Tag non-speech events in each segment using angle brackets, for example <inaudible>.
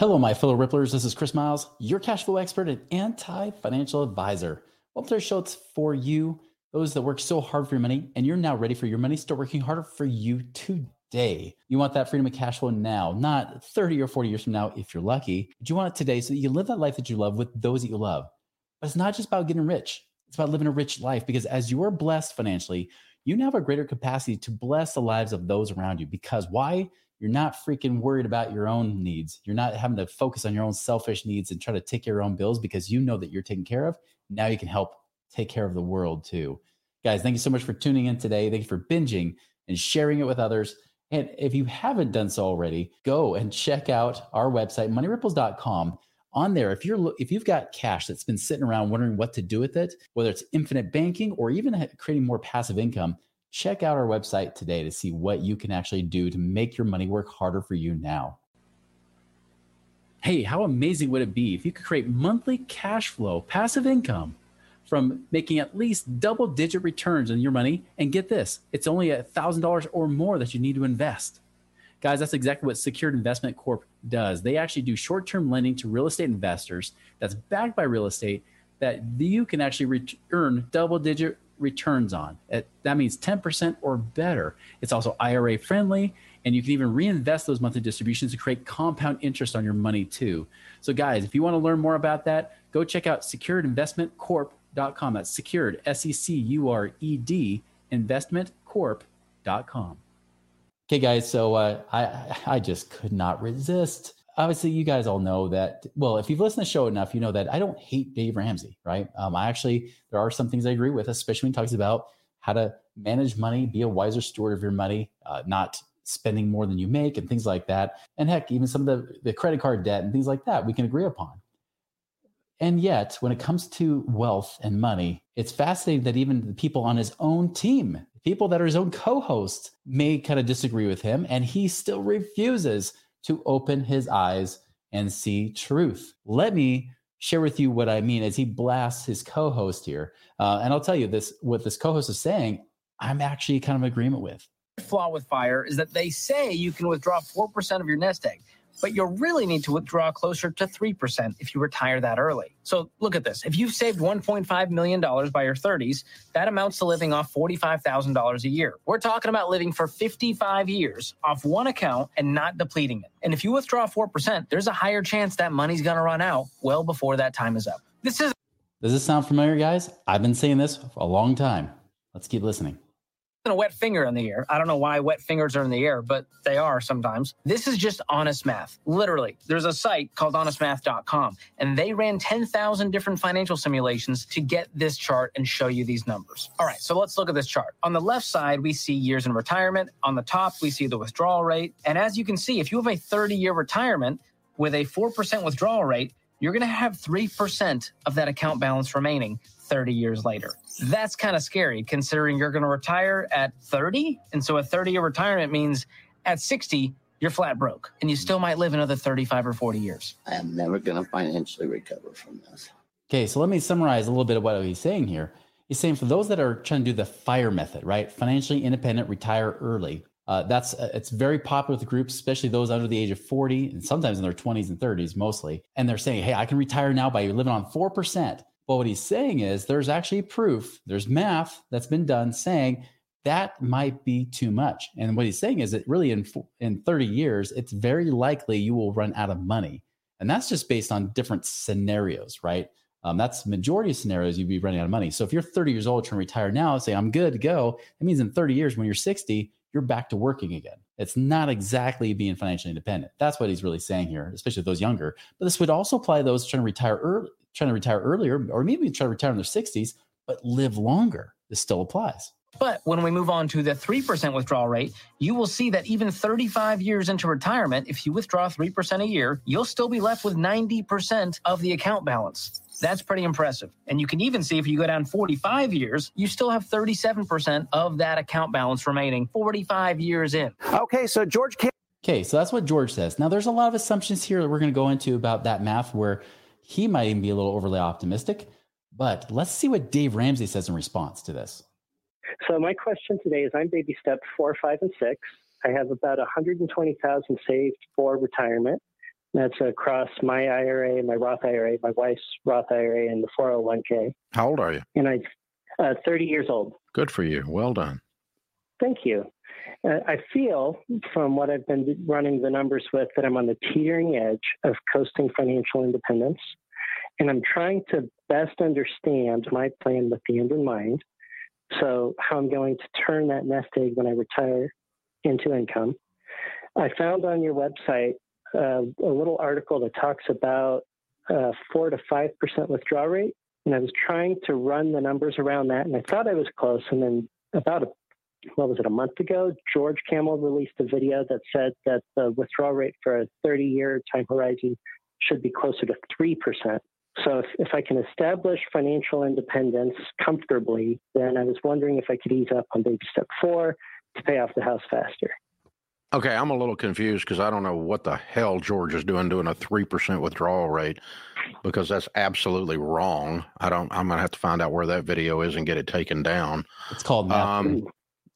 Hello, my fellow Ripplers. This is Chris Miles, your cash flow expert and anti financial advisor. Welcome to our show. It's for you, those that work so hard for your money, and you're now ready for your money. Start working harder for you today. You want that freedom of cash flow now, not 30 or 40 years from now if you're lucky, but you want it today so that you live that life that you love with those that you love. But it's not just about getting rich, it's about living a rich life because as you are blessed financially, you now have a greater capacity to bless the lives of those around you. Because why? You're not freaking worried about your own needs. You're not having to focus on your own selfish needs and try to take your own bills because you know that you're taken care of. Now you can help take care of the world too. Guys, thank you so much for tuning in today. Thank you for binging and sharing it with others. And if you haven't done so already, go and check out our website, moneyripples.com. On there, if you're if you've got cash that's been sitting around wondering what to do with it, whether it's infinite banking or even creating more passive income, check out our website today to see what you can actually do to make your money work harder for you now. Hey, how amazing would it be if you could create monthly cash flow, passive income from making at least double digit returns on your money? And get this, it's only a $1,000 or more that you need to invest. Guys, that's exactly what Secured Investment Corp does. They actually do short term lending to real estate investors that's backed by real estate that you can actually earn double digit returns on. that means 10% or better. It's also IRA friendly, and you can even reinvest those monthly distributions to create compound interest on your money too. So, guys, if you want to learn more about that, go check out securedinvestmentcorp.com. That's secured, S E C U R E D, investmentcorp.com. Okay, guys, so uh, I, I just could not resist obviously you guys all know that well if you've listened to the show enough you know that i don't hate dave ramsey right? Um, i actually there are some things i agree with especially when he talks about how to manage money be a wiser steward of your money uh, not spending more than you make and things like that. And heck even some of the, the credit card debt and things like that we can agree upon. And yet when it comes to wealth and money it's fascinating that even the people on his own team people that are his own co-hosts may kind of disagree with him and he still refuses to open his eyes and see truth. Let me share with you what I mean as he blasts his co-host here. Uh, and I'll tell you this: what this co-host is saying, I'm actually kind of agreement with. Flaw with fire is that they say you can withdraw four percent of your nest egg but you'll really need to withdraw closer to 3% if you retire that early. So look at this. If you've saved $1.5 million by your 30s, that amounts to living off $45,000 a year. We're talking about living for 55 years off one account and not depleting it. And if you withdraw 4%, there's a higher chance that money's going to run out well before that time is up. This is. Does this sound familiar, guys? I've been saying this for a long time. Let's keep listening a wet finger in the air. I don't know why wet fingers are in the air, but they are sometimes. This is just honest math. Literally, there's a site called honestmath.com, and they ran 10,000 different financial simulations to get this chart and show you these numbers. All right, so let's look at this chart. On the left side, we see years in retirement. On the top, we see the withdrawal rate. And as you can see, if you have a 30 year retirement with a 4% withdrawal rate, you're going to have 3% of that account balance remaining 30 years later. That's kind of scary considering you're going to retire at 30. And so a 30 year retirement means at 60, you're flat broke and you still might live another 35 or 40 years. I am never going to financially recover from this. Okay, so let me summarize a little bit of what he's saying here. He's saying for those that are trying to do the fire method, right? Financially independent, retire early. Uh, that's uh, it's very popular with groups, especially those under the age of 40 and sometimes in their 20s and 30s mostly. And they're saying, hey, I can retire now by living on 4%. Well, what he's saying is there's actually proof, there's math that's been done saying that might be too much. And what he's saying is that really in in 30 years, it's very likely you will run out of money. And that's just based on different scenarios, right? Um, that's majority of scenarios you'd be running out of money. So if you're 30 years old trying to retire now, say I'm good to go, That means in 30 years when you're 60, you're back to working again. It's not exactly being financially independent. That's what he's really saying here, especially those younger. But this would also apply to those trying to retire early, trying to retire earlier, or maybe try to retire in their 60s, but live longer. This still applies. But when we move on to the 3% withdrawal rate, you will see that even 35 years into retirement, if you withdraw 3% a year, you'll still be left with 90% of the account balance. That's pretty impressive. And you can even see if you go down 45 years, you still have 37% of that account balance remaining 45 years in. Okay, so George Cam- Okay, so that's what George says. Now, there's a lot of assumptions here that we're going to go into about that math where he might even be a little overly optimistic. But let's see what Dave Ramsey says in response to this. So my question today is I'm baby step four, five, and six. I have about 120,000 saved for retirement. That's across my IRA, my Roth IRA, my wife's Roth IRA, and the 401k. How old are you? And I'm uh, 30 years old. Good for you. Well done. Thank you. Uh, I feel from what I've been running the numbers with that I'm on the teetering edge of coasting financial independence. And I'm trying to best understand my plan with the end in mind. So, how I'm going to turn that nest egg when I retire into income. I found on your website uh, a little article that talks about uh, four to five percent withdrawal rate, and I was trying to run the numbers around that, and I thought I was close. And then about a what was it a month ago, George Kamel released a video that said that the withdrawal rate for a 30-year time horizon should be closer to three percent. So if, if I can establish financial independence comfortably, then I was wondering if I could ease up on baby step four to pay off the house faster. Okay, I'm a little confused because I don't know what the hell George is doing doing a three percent withdrawal rate because that's absolutely wrong. I don't. I'm gonna have to find out where that video is and get it taken down. It's called math. Um,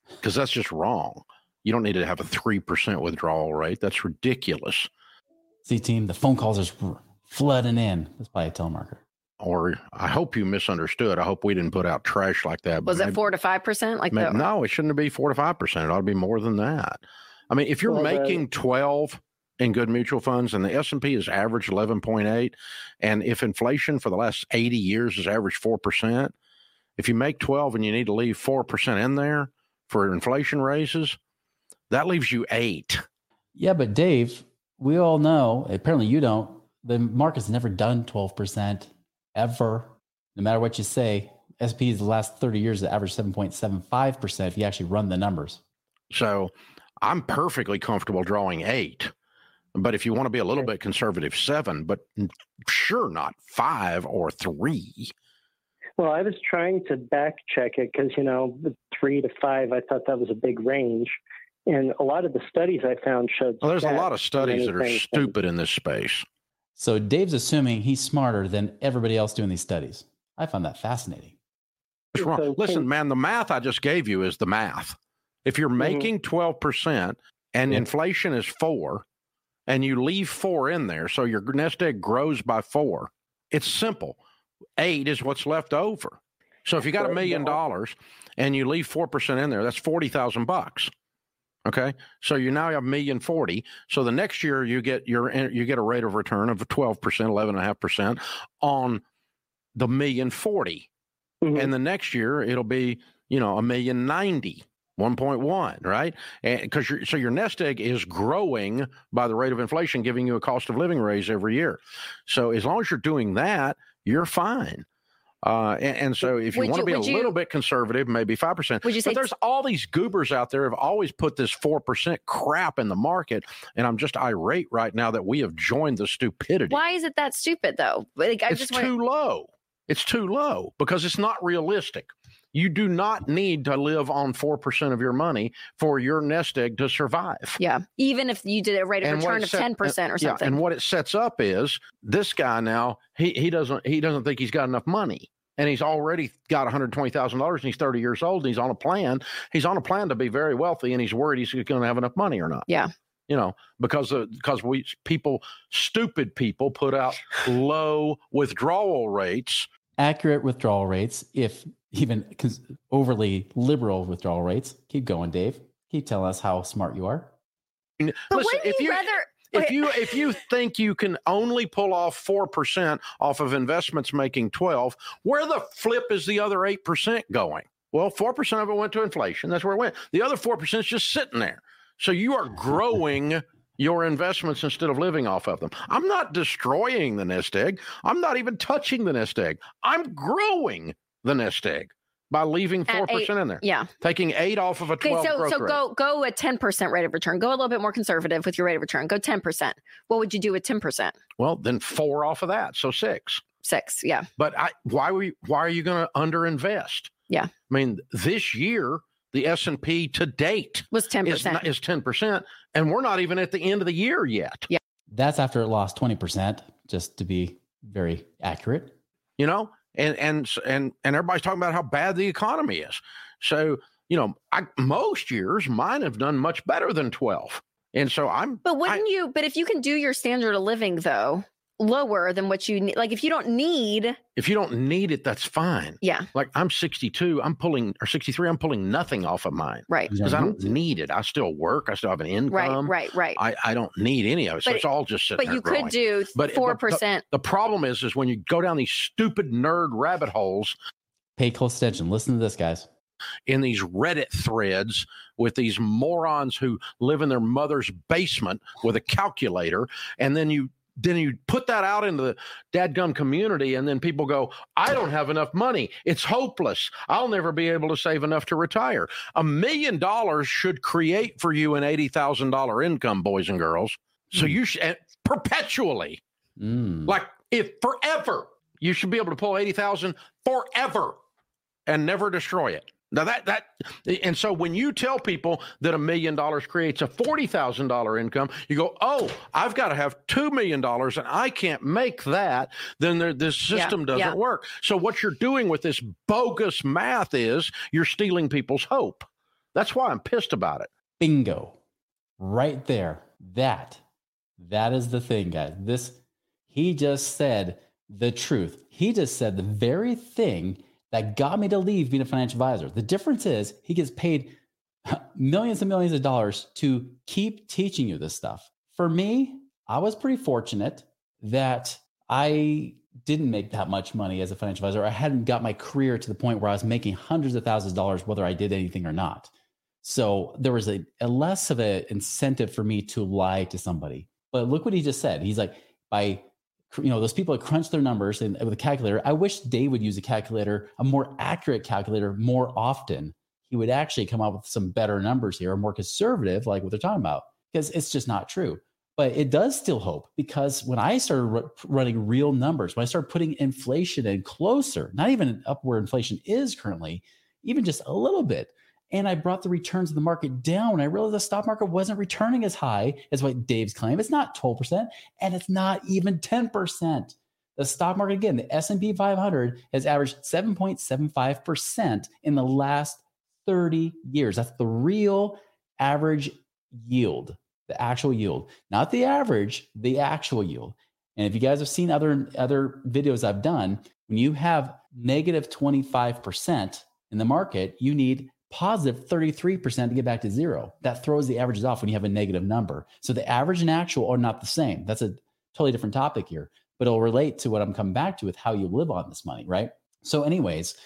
because that's just wrong. You don't need to have a three percent withdrawal rate. That's ridiculous. See, team, the phone calls are flooding in. That's probably a telemarketer. Or I hope you misunderstood. I hope we didn't put out trash like that. Was Maybe- it four to five percent? Like Ma- the no, it shouldn't be four to five percent. It ought to be more than that. I mean, if you're Well, making twelve in good mutual funds and the S and P is average eleven point eight, and if inflation for the last eighty years is average four percent, if you make twelve and you need to leave four percent in there for inflation raises, that leaves you eight. Yeah, but Dave, we all know, apparently you don't, the market's never done 12% ever, no matter what you say. SP is the last 30 years that average 7.75% if you actually run the numbers. So I'm perfectly comfortable drawing eight. But if you want to be a little bit conservative, seven, but sure not five or three. Well, I was trying to back check it because, you know, three to five, I thought that was a big range. And a lot of the studies I found showed. Well, there's a lot of studies that are anything from- stupid in this space. So Dave's assuming he's smarter than everybody else doing these studies. I find that fascinating. What's wrong? So Listen, man, the math I just gave you is the math. If you're making 12% and Yeah. inflation is four, and you leave four in there, so your nest egg grows by four, it's simple. Eight is what's left over. So if you got a million dollars and you leave 4% in there, that's 40,000 bucks. Okay. So you now have a million forty. So the next year you get your you get a rate of return of 12%, 11.5% on the million forty Mhm. and the next year it'll be you know a million ninety 1.1 right And because so your nest egg is growing by the rate of inflation giving you a cost of living raise every year so as long as you're doing that you're fine uh, and, and so if you Would want to be a you- little bit conservative maybe 5% Would you say but there's all these goobers out there have always put this 4% crap in the market and i'm just irate right now that we have joined the stupidity why is it that stupid though? Like I it's just too want low. It's too low because it's not realistic. You do not need to live on 4% of your money for your nest egg to survive. yeah. Even if you did a rate of And return of set- uh, ten percent or Yeah, something. and what it sets up is this guy now, he, he doesn't he doesn't think he's got enough money. And he's already got $120,000 and he's 30 years old and he's on a plan. He's on a plan to be very wealthy and he's worried he's going to have enough money or not. Yeah. You know, because of, because we people stupid people put out <laughs> low withdrawal rates Accurate withdrawal rates, if even cons- overly liberal withdrawal rates. Keep going, Dave. Keep telling us how smart you are. but Listen, if you you rather? if you if you think you can only pull off four percent off of investments making twelve, where the flip is the other eight percent going? Well, four percent of it went to inflation. That's where it went. The other four percent is just sitting there. So you are <laughs> growing your investments instead of living off of them. I'm not destroying the nest egg. I'm not even touching the nest egg. I'm growing the nest egg by leaving four percent in there, Yeah. taking eight off of a twelve. Okay, so so rate. go go a ten percent rate of return. Go a little bit more conservative with your rate of return. Go ten percent. What would you do with ten percent? Well, then four off of that, so six. Six. Yeah. But I, why you, why are you going to underinvest? Yeah. I mean, this year the S and P to date Was ten is percent. not- is ten percent, and we're not even at the end of the year yet. Yeah. That's after it lost 20%, just to be very accurate. You know, and and and and everybody's talking about how bad the economy is. So you know, I, most years mine have done much better than twelve, and so I'm. But I- wouldn't you? But if you can do your standard of living though lower than what you need, like if you don't need, if you don't need it, that's fine. yeah, Like I'm 62, I'm pulling or 63, I'm pulling nothing off of mine right, You because I don't need it. I still work. I still have an income. right, right, right. I, I don't need any of it. So But- it's all just sitting but there you growing. could do But- but- four percent. The problem is, is when you go down these stupid nerd rabbit holes Pay close attention. Listen to this, guys. in these Reddit threads with these morons who live in their mother's basement with a calculator, and then you then you put that out into the dadgum community, and then people go, "I don't have enough money. It's hopeless. I'll never be able to save enough to retire." A million dollars should create for you an eighty thousand dollar income, boys and girls. So Hmm. you should perpetually. Mm. like if forever you should be able to pull 80,000 forever and never destroy it. Now that that and so when you tell people that a million dollars creates a $40,000 income, you go, "Oh, I've got to have 2 million dollars and I can't make that." Then there, this Yeah, system doesn't yeah. work. So what you're doing with this bogus math is you're stealing people's hope. That's why I'm pissed about it. Bingo. Right there. That. That is the thing, guys. This, he just said the truth. He just said the very thing that got me to leave being a financial advisor. The difference is he gets paid millions and millions of dollars to keep teaching you this stuff. For me, I was pretty fortunate that I didn't make that much money as a financial advisor. I hadn't got my career to the point where I was making hundreds of thousands of dollars, whether I did anything or not. So there was a, a less of an incentive for me to lie to somebody. But look what he just said. He's like, by you know, those people that crunch their numbers with a calculator. I wish Dave would use a calculator, a more accurate calculator, more often. He would actually come up with some better numbers here, more conservative, like what they're talking about, because it's just not true. But it does still hope because when I started ru- running real numbers, when I started putting inflation in closer, not even up where inflation is currently, even just a little bit, and I brought the returns of the market down. I realized the stock market wasn't returning as high as what Dave's claim. It's not 12%, and it's not even 10%. The stock market, again, the S&P 500 has averaged 7.75% in the last 30 years. That's the real average yield, the actual yield, not the average, the actual yield. And if you guys have seen other other videos I've done, when you have negative 25% in the market, you need positive 33% to get back to zero. That throws the averages off when you have a negative number. So the average and actual are not the same. That's a totally different topic here, but it'll relate to what I'm coming back to with how you live on this money, right? So, anyways,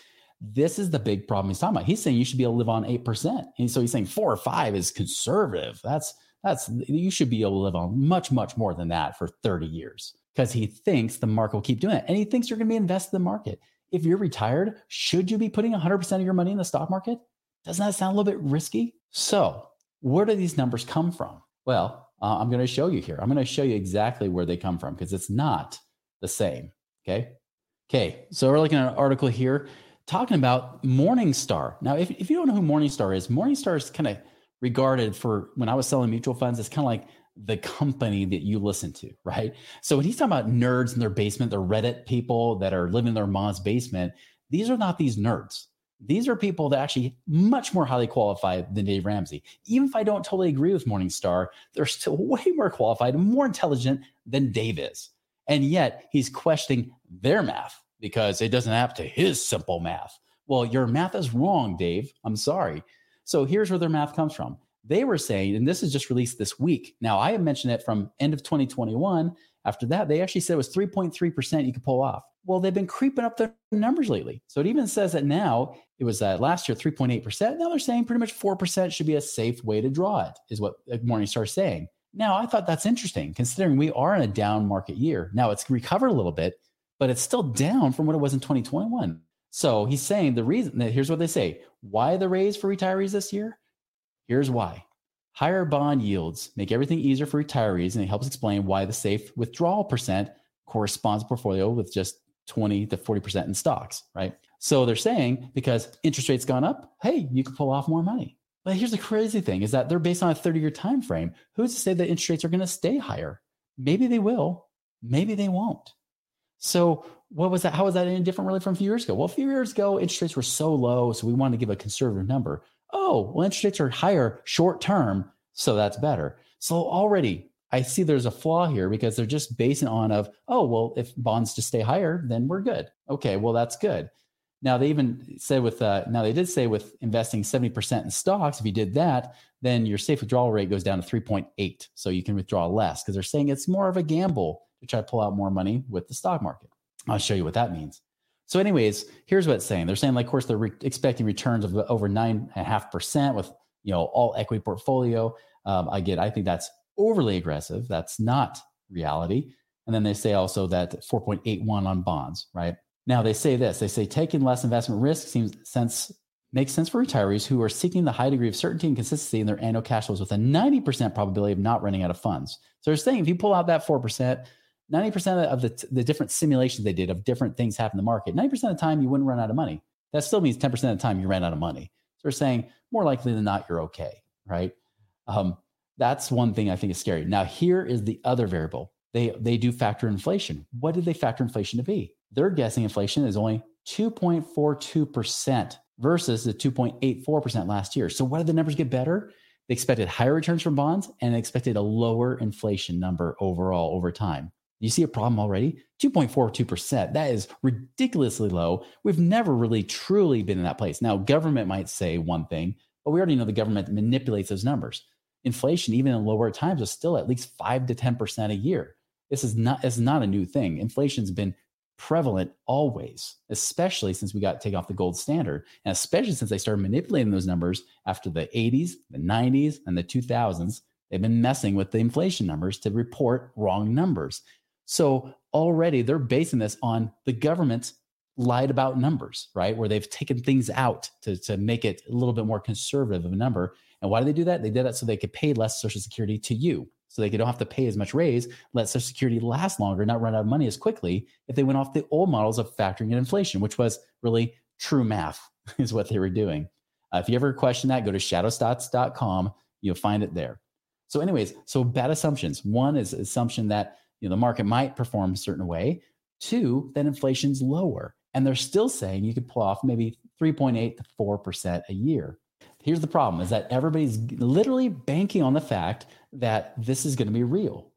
this is the big problem he's talking about. He's saying you should be able to live on 8%. And so he's saying four or five is conservative. That's that's you should be able to live on much, much more than that for 30 years because he thinks the market will keep doing it. And he thinks you're going to be invested in the market. If you're retired, should you be putting 100% of your money in the stock market? Doesn't that sound a little bit risky? So, where do these numbers come from? Well, uh, I'm going to show you here. I'm going to show you exactly where they come from because it's not the same. Okay. Okay. So, we're looking at an article here talking about Morningstar. Now, if, if you don't know who Morningstar is, Morningstar is kind of regarded for when I was selling mutual funds, it's kind of like the company that you listen to, right? So when he's talking about nerds in their basement, the Reddit people that are living in their mom's basement, these are not these nerds. These are people that actually much more highly qualified than Dave Ramsey. Even if I don't totally agree with Morningstar, they're still <laughs> way more qualified and more intelligent than Dave is. And yet he's questioning their math because it doesn't add to his simple math. Well, your math is wrong, Dave. I'm sorry. So here's where their math comes from. They were saying, and this is just released this week. Now, I have mentioned it from end of 2021. After that, they actually said it was 3.3% you could pull off. Well, they've been creeping up their numbers lately. So it even says that now it was uh, last year 3.8%. Now they're saying pretty much 4% should be a safe way to draw it, is what Morningstar is saying. Now, I thought that's interesting considering we are in a down market year. Now it's recovered a little bit, but it's still down from what it was in 2021. So he's saying the reason that here's what they say why the raise for retirees this year? Here's why. Higher bond yields make everything easier for retirees, and it helps explain why the safe withdrawal percent corresponds to portfolio with just 20 to 40% in stocks, right? So they're saying because interest rates gone up, hey, you can pull off more money. But here's the crazy thing is that they're based on a 30-year time frame. Who's to say that interest rates are going to stay higher? Maybe they will, maybe they won't. So what was that? How was that any different really from a few years ago? Well, a few years ago, interest rates were so low, so we wanted to give a conservative number. Oh, well, interest rates are higher short term, so that's better. So already I see there's a flaw here because they're just basing on of, oh, well, if bonds just stay higher, then we're good. Okay, well, that's good. Now they even said with uh, now they did say with investing 70% in stocks, if you did that, then your safe withdrawal rate goes down to 3.8. So you can withdraw less because they're saying it's more of a gamble to try to pull out more money with the stock market. I'll show you what that means. So, anyways, here's what it's saying. They're saying, like, of course, they're re- expecting returns of over nine and a half percent with you know all equity portfolio. Um, again, I think that's overly aggressive. That's not reality. And then they say also that 4.81 on bonds, right? Now they say this. They say taking less investment risk seems sense makes sense for retirees who are seeking the high degree of certainty and consistency in their annual cash flows with a 90% probability of not running out of funds. So they're saying if you pull out that 4%, 90% of the, the different simulations they did of different things happen in the market, 90% of the time you wouldn't run out of money. That still means 10% of the time you ran out of money. So they're saying more likely than not, you're okay, right? Um, that's one thing I think is scary. Now, here is the other variable. They, they do factor inflation. What did they factor inflation to be? They're guessing inflation is only 2.42% versus the 2.84% last year. So, what did the numbers get better? They expected higher returns from bonds and expected a lower inflation number overall over time. You see a problem already? 2.42%. That is ridiculously low. We've never really truly been in that place. Now, government might say one thing, but we already know the government manipulates those numbers. Inflation, even in lower times, is still at least 5 to 10% a year. This is not, this is not a new thing. Inflation's been prevalent always, especially since we got to take off the gold standard, and especially since they started manipulating those numbers after the 80s, the 90s, and the 2000s. They've been messing with the inflation numbers to report wrong numbers. So already they're basing this on the government's lied about numbers, right? Where they've taken things out to, to make it a little bit more conservative of a number. And why do they do that? They did that so they could pay less Social Security to you. So they don't have to pay as much raise, let Social Security last longer, not run out of money as quickly if they went off the old models of factoring in inflation, which was really true math, <laughs> is what they were doing. Uh, if you ever question that, go to shadowstats.com. You'll find it there. So, anyways, so bad assumptions. One is assumption that you know, the market might perform a certain way. Two, that inflation's lower. And they're still saying you could pull off maybe 3.8 to 4% a year. Here's the problem is that everybody's literally banking on the fact that this is going to be real.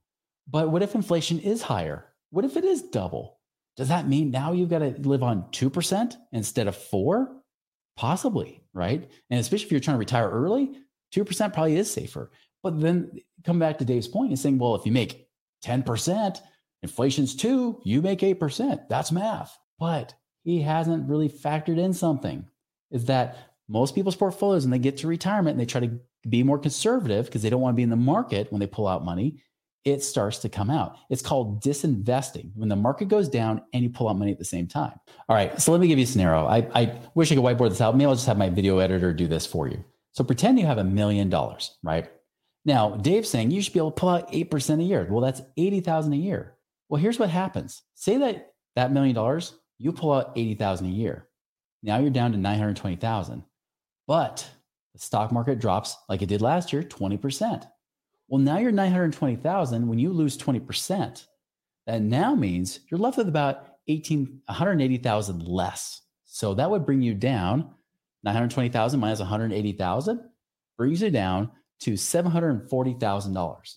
But what if inflation is higher? What if it is double? Does that mean now you've got to live on 2% instead of 4? Possibly, right? And especially if you're trying to retire early, 2% probably is safer. But then come back to Dave's point and saying, well, if you make 10%. Inflation's two, you make 8%. That's math. But he hasn't really factored in something is that most people's portfolios, when they get to retirement and they try to be more conservative because they don't want to be in the market when they pull out money, it starts to come out. It's called disinvesting when the market goes down and you pull out money at the same time. All right, so let me give you a scenario. I, I wish I could whiteboard this out. Maybe I'll just have my video editor do this for you. So pretend you have a million dollars, right? Now, Dave's saying you should be able to pull out 8% a year. Well, that's 80,000 a year. Well, here's what happens. Say that that million dollars, you pull out 80,000 a year. Now you're down to 920,000. But the stock market drops like it did last year, 20%. Well, now you're 920,000 when you lose 20%. That now means you're left with about 18 180,000 less. So that would bring you down 920,000 minus 180,000 brings you down to $740,000.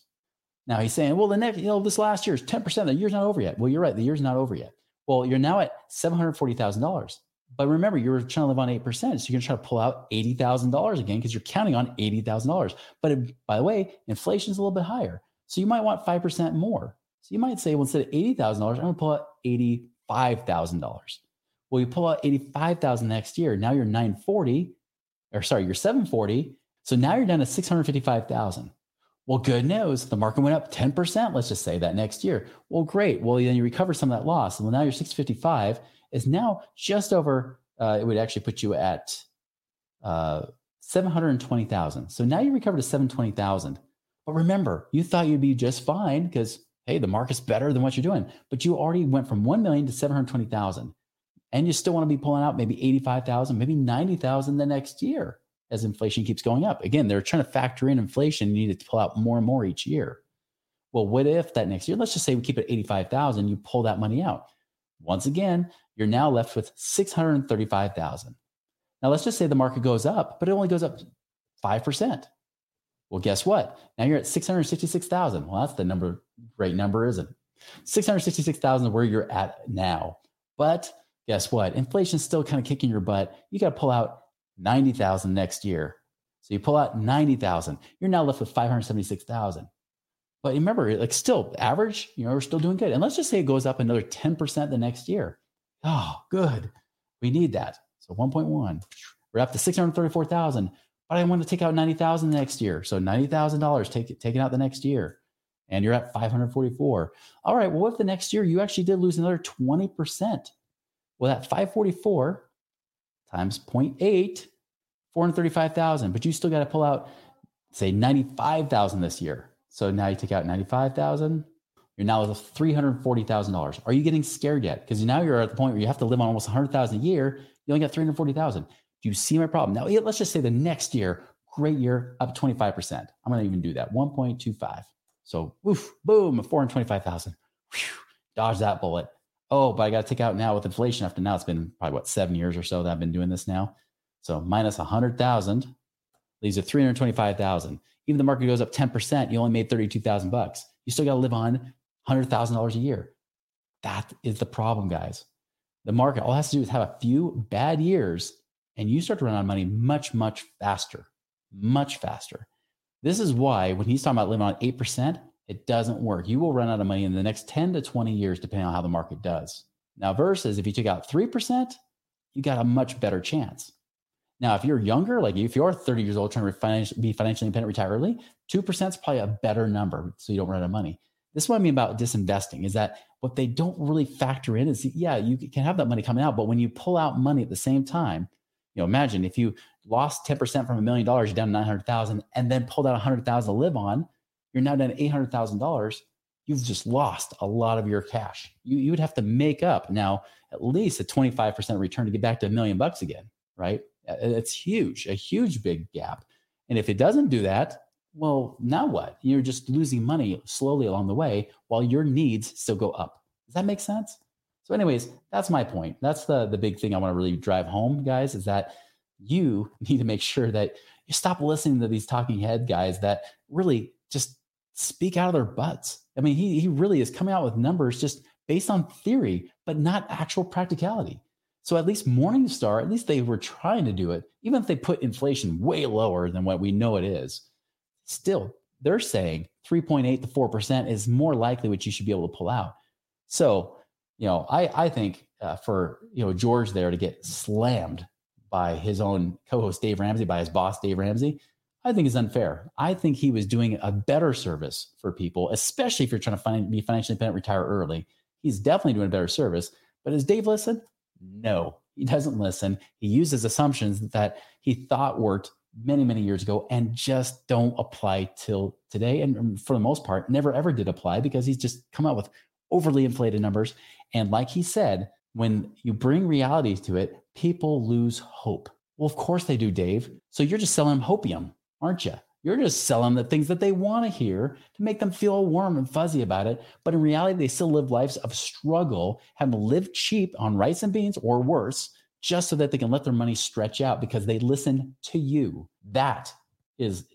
Now he's saying, well, the next, you know, this last year is 10%. The year's not over yet. Well, you're right. The year's not over yet. Well, you're now at $740,000. But remember, you're trying to live on 8%. So you're going to try to pull out $80,000 again because you're counting on $80,000. But it, by the way, inflation is a little bit higher. So you might want 5% more. So you might say, well, instead of $80,000, I'm going to pull out $85,000. Well, you pull out 85,000 next year. Now you're 940, or sorry, you're 740. So now you're down to 655,000. Well, good news. The market went up 10%, let's just say that next year. Well, great. Well, then you recover some of that loss. Well, now your 655 is now just over uh, it would actually put you at uh, 720,000. So now you recovered to 720,000. But remember, you thought you'd be just fine because, hey, the market's better than what you're doing. But you already went from 1 million to 720,000. And you still want to be pulling out maybe 85,000, maybe 90,000 the next year as inflation keeps going up. Again, they're trying to factor in inflation. You need to pull out more and more each year. Well, what if that next year, let's just say we keep it 85,000, you pull that money out. Once again, you're now left with 635,000. Now, let's just say the market goes up, but it only goes up 5%. Well, guess what? Now you're at 666,000. Well, that's the number, great number, isn't it? 666,000 is where you're at now. But guess what? Inflation's still kind of kicking your butt. You got to pull out 90,000 next year. So you pull out 90,000. You're now left with 576,000. But remember, like still average, you know, we're still doing good. And let's just say it goes up another 10% the next year. Oh, good. We need that. So 1.1, we're up to 634,000. But I want to take out 90,000 next year. So $90,000 take it, out the next year. And you're at 544. All right. Well, what if the next year you actually did lose another 20%? Well, that 544 times 0.8, 435,000. But you still got to pull out, say, 95,000 this year. So now you take out 95,000. You're now with $340,000. Are you getting scared yet? Because now you're at the point where you have to live on almost 100,000 a year. You only got 340,000. Do you see my problem? Now, let's just say the next year, great year, up 25%. I'm going to even do that 1.25. So, woof, boom, 425,000. Dodge that bullet. Oh, but I got to take out now with inflation after now. It's been probably what, seven years or so that I've been doing this now. So, minus a minus 100,000 leaves you 325,000. Even the market goes up 10%, you only made 32,000 bucks. You still got to live on $100,000 a year. That is the problem, guys. The market all has to do is have a few bad years and you start to run out of money much, much faster, much faster. This is why when he's talking about living on 8%, it doesn't work. You will run out of money in the next 10 to 20 years, depending on how the market does. Now, versus if you took out 3%, you got a much better chance. Now, if you're younger, like if you're 30 years old trying to be financially independent, retire early, 2% is probably a better number so you don't run out of money. This is what I mean about disinvesting is that what they don't really factor in is, yeah, you can have that money coming out, but when you pull out money at the same time, you know, imagine if you lost 10% from a million dollars, you're down to 900,000 and then pulled out 100,000 to live on, you're now down to $800,000. You've just lost a lot of your cash. You, you would have to make up now at least a 25% return to get back to a million bucks again, right? It's huge, a huge big gap. And if it doesn't do that, well, now what? You're just losing money slowly along the way while your needs still go up. Does that make sense? So, anyways, that's my point. That's the the big thing I want to really drive home, guys, is that you <laughs> need to make sure that you stop listening to these talking head guys that really just speak out of their butts. I mean, he he really is coming out with numbers just based on theory, but not actual practicality. So at least Morningstar, at least they were trying to do it, even if they put inflation way lower than what we know it is. Still, they're saying 3.8 to 4% is more likely what you should be able to pull out. So you know, I I think uh, for you know George there to get slammed by his own co-host Dave Ramsey, by his boss Dave Ramsey, I think is unfair. I think he was doing a better service for people, especially if you're trying to find, be financially independent, retire early. He's definitely doing a better service. But does Dave listen? No, he doesn't listen. He uses assumptions that he thought worked many, many years ago and just don't apply till today. And um, for the most part, never ever did apply because he's just come out with overly inflated numbers. And like he said, when you bring reality to it, people lose hope. Well, of course they do, Dave. So you're just selling hopium, aren't you? You're just selling the things that they want to hear to make them feel warm and fuzzy about it. But in reality, they still live lives of struggle, having to live cheap on rice and beans or worse, just so that they can let their money stretch out because they listen to you. That is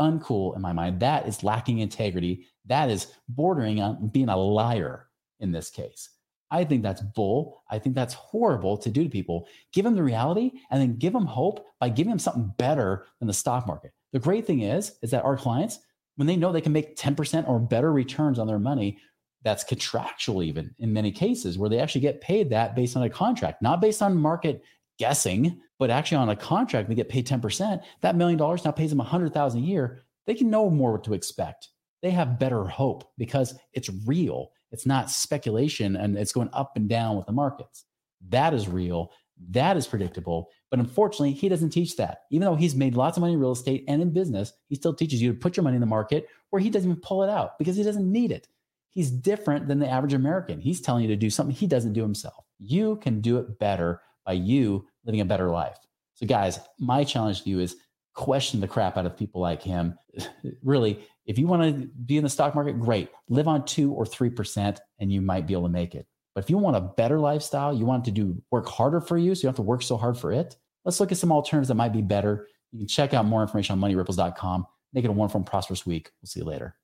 uncool in my mind. That is lacking integrity. That is bordering on being a liar in this case. I think that's bull. I think that's horrible to do to people. Give them the reality and then give them hope by giving them something better than the stock market. The great thing is, is that our clients, when they know they can make 10% or better returns on their money, that's contractual even in many cases where they actually get paid that based on a contract, not based on market guessing, but actually on a contract, they get paid 10%. That million dollars now pays them 100,000 a year. They can know more what to expect. They have better hope because it's real. It's not speculation and it's going up and down with the markets. That is real. That is predictable. But unfortunately, he doesn't teach that. Even though he's made lots of money in real estate and in business, he still teaches you to put your money in the market where he doesn't even pull it out because he doesn't need it. He's different than the average American. He's telling you to do something he doesn't do himself. You can do it better by you living a better life. So, guys, my challenge to you is question the crap out of people like him. <laughs> really, if you want to be in the stock market, great. Live on two or 3%, and you might be able to make it. But if you want a better lifestyle, you want to do work harder for you, so you don't have to work so hard for it. Let's look at some alternatives that might be better. You can check out more information on moneyripples.com. Make it a wonderful and prosperous week. We'll see you later.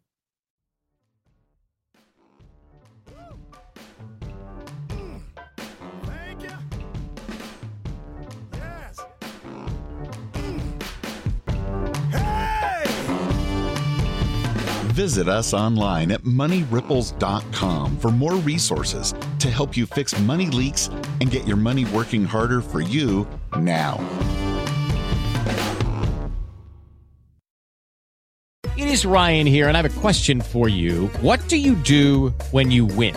Visit us online at moneyripples.com for more resources to help you fix money leaks and get your money working harder for you now. It is Ryan here, and I have a question for you. What do you do when you win?